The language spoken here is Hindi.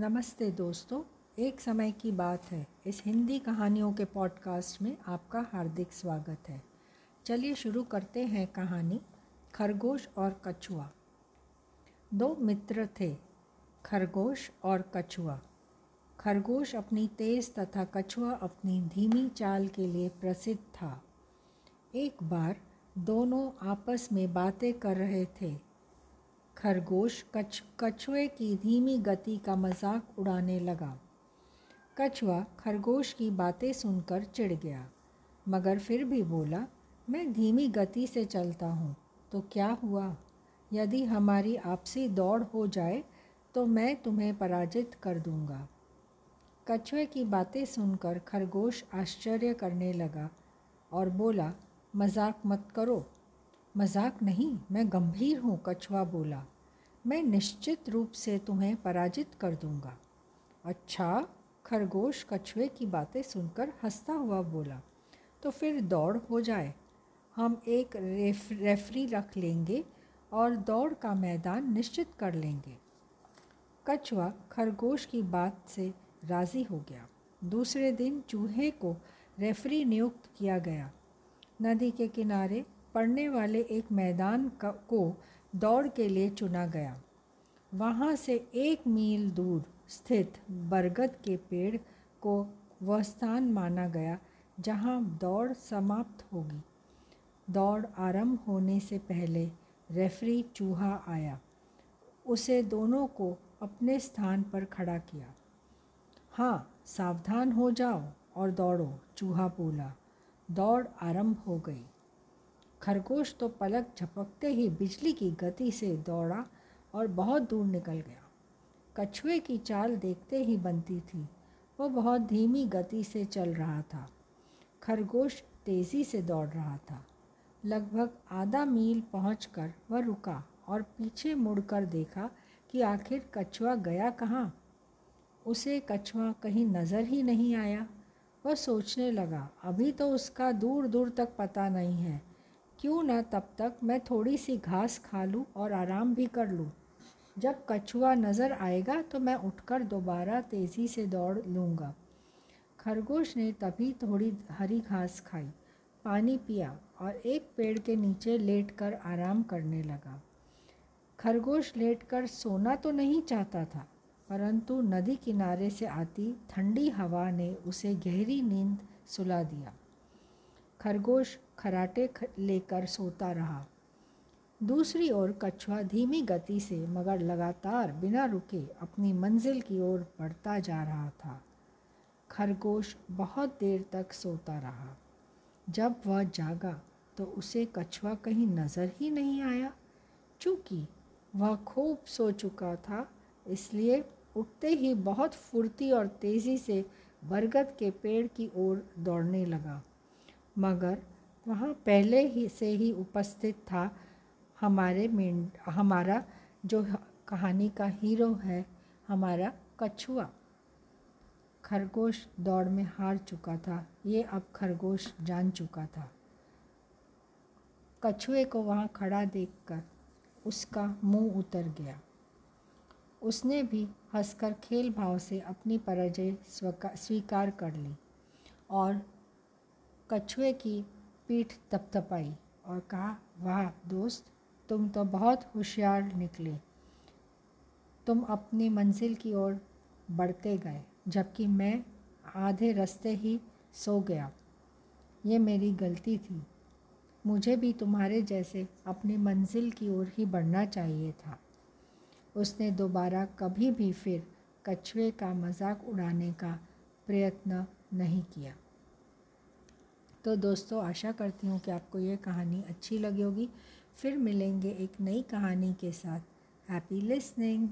नमस्ते दोस्तों, एक समय की बात है। इस हिंदी कहानियों के पॉडकास्ट में आपका हार्दिक स्वागत है। चलिए शुरू करते हैं कहानी, खरगोश और कछुआ। दो मित्र थे, खरगोश और कछुआ। खरगोश अपनी तेज़ तथा कछुआ अपनी धीमी चाल के लिए प्रसिद्ध था। एक बार दोनों आपस में बातें कर रहे थे। खरगोश कछ, कछुए की धीमी गति का मज़ाक उड़ाने लगा। कछुआ खरगोश की बातें सुनकर चिढ़ गया, मगर फिर भी बोला, मैं धीमी गति से चलता हूँ तो क्या हुआ? यदि हमारी आपसी दौड़ हो जाए तो मैं तुम्हें पराजित कर दूँगा। कछुए की बातें सुनकर खरगोश आश्चर्य करने लगा और बोला, मज़ाक मत करो। मज़ाक नहीं, मैं गंभीर हूँ, कछुआ बोला। मैं निश्चित रूप से तुम्हें पराजित कर दूँगा। अच्छा खरगोश कछुए की बातें सुनकर हंसता हुआ बोला तो फिर दौड़ हो जाए। हम एक रेफ, रेफरी रख लेंगे और दौड़ का मैदान निश्चित कर लेंगे। कछुआ खरगोश की बात से राज़ी हो गया। दूसरे दिन चूहे को रेफरी नियुक्त किया गया। नदी के किनारे पड़ने वाले एक मैदान का, को दौड़ के लिए चुना गया। वहाँ से एक मील दूर स्थित बरगद के पेड़ को वह स्थान माना गया, जहाँ दौड़ समाप्त होगी। दौड़ आरंभ होने से पहले रेफरी चूहा आया। उसे दोनों को अपने स्थान पर खड़ा किया। हाँ सावधान हो जाओ और दौड़ो, चूहा बोला। दौड़ आरंभ हो गई। खरगोश तो पलक झपकते ही बिजली की गति से दौड़ा और बहुत दूर निकल गया। कछुए की चाल देखते ही बनती थी। वह बहुत धीमी गति से चल रहा था। खरगोश तेज़ी से दौड़ रहा था। लगभग आधा मील पहुंचकर वह रुका और पीछे मुड़कर देखा कि आखिर कछुआ गया कहाँ। उसे कछुआ कहीं नज़र ही नहीं आया। वह सोचने लगा, अभी तो उसका दूर दूर तक पता नहीं है। क्यों न तब तक मैं थोड़ी सी घास खा लूँ और आराम भी कर लूँ। जब कछुआ नज़र आएगा तो मैं उठकर दोबारा तेज़ी से दौड़ लूँगा। खरगोश ने तभी थोड़ी हरी घास खाई, पानी पिया और एक पेड़ के नीचे लेटकर आराम करने लगा। खरगोश लेटकर सोना तो नहीं चाहता था, परंतु नदी किनारे से आती ठंडी हवा ने उसे गहरी नींद सुला दिया। खरगोश खराटे लेकर सोता रहा। दूसरी ओर कछुआ धीमी गति से मगर लगातार बिना रुके अपनी मंजिल की ओर बढ़ता जा रहा था। खरगोश बहुत देर तक सोता रहा। जब वह जागा तो उसे कछुआ कहीं नज़र ही नहीं आया। चूँकि वह खूब सो चुका था, इसलिए उठते ही बहुत फुर्ती और तेज़ी से बरगद के पेड़ की ओर दौड़ने लगा। मगर वहाँ पहले ही से ही उपस्थित था हमारे मेन हमारा जो कहानी का हीरो है, हमारा कछुआ। खरगोश दौड़ में हार चुका था। ये अब खरगोश जान चुका था। कछुए को वहाँ खड़ा देखकर उसका मुँह उतर गया। उसने भी हंसकर खेल भाव से अपनी पराजय स्वीकार कर ली और कछुए की पीठ तपतपाई और कहा, वाह दोस्त, तुम तो बहुत होशियार निकले। तुम अपनी मंजिल की ओर बढ़ते गए, जबकि मैं आधे रास्ते ही सो गया। ये मेरी गलती थी। मुझे भी तुम्हारे जैसे अपनी मंजिल की ओर ही बढ़ना चाहिए था। उसने दोबारा कभी भी फिर कछुए का मज़ाक उड़ाने का प्रयत्न नहीं किया। तो दोस्तों, आशा करती हूँ कि आपको ये कहानी अच्छी लगी होगी। फिर मिलेंगे एक नई कहानी के साथ। Happy listening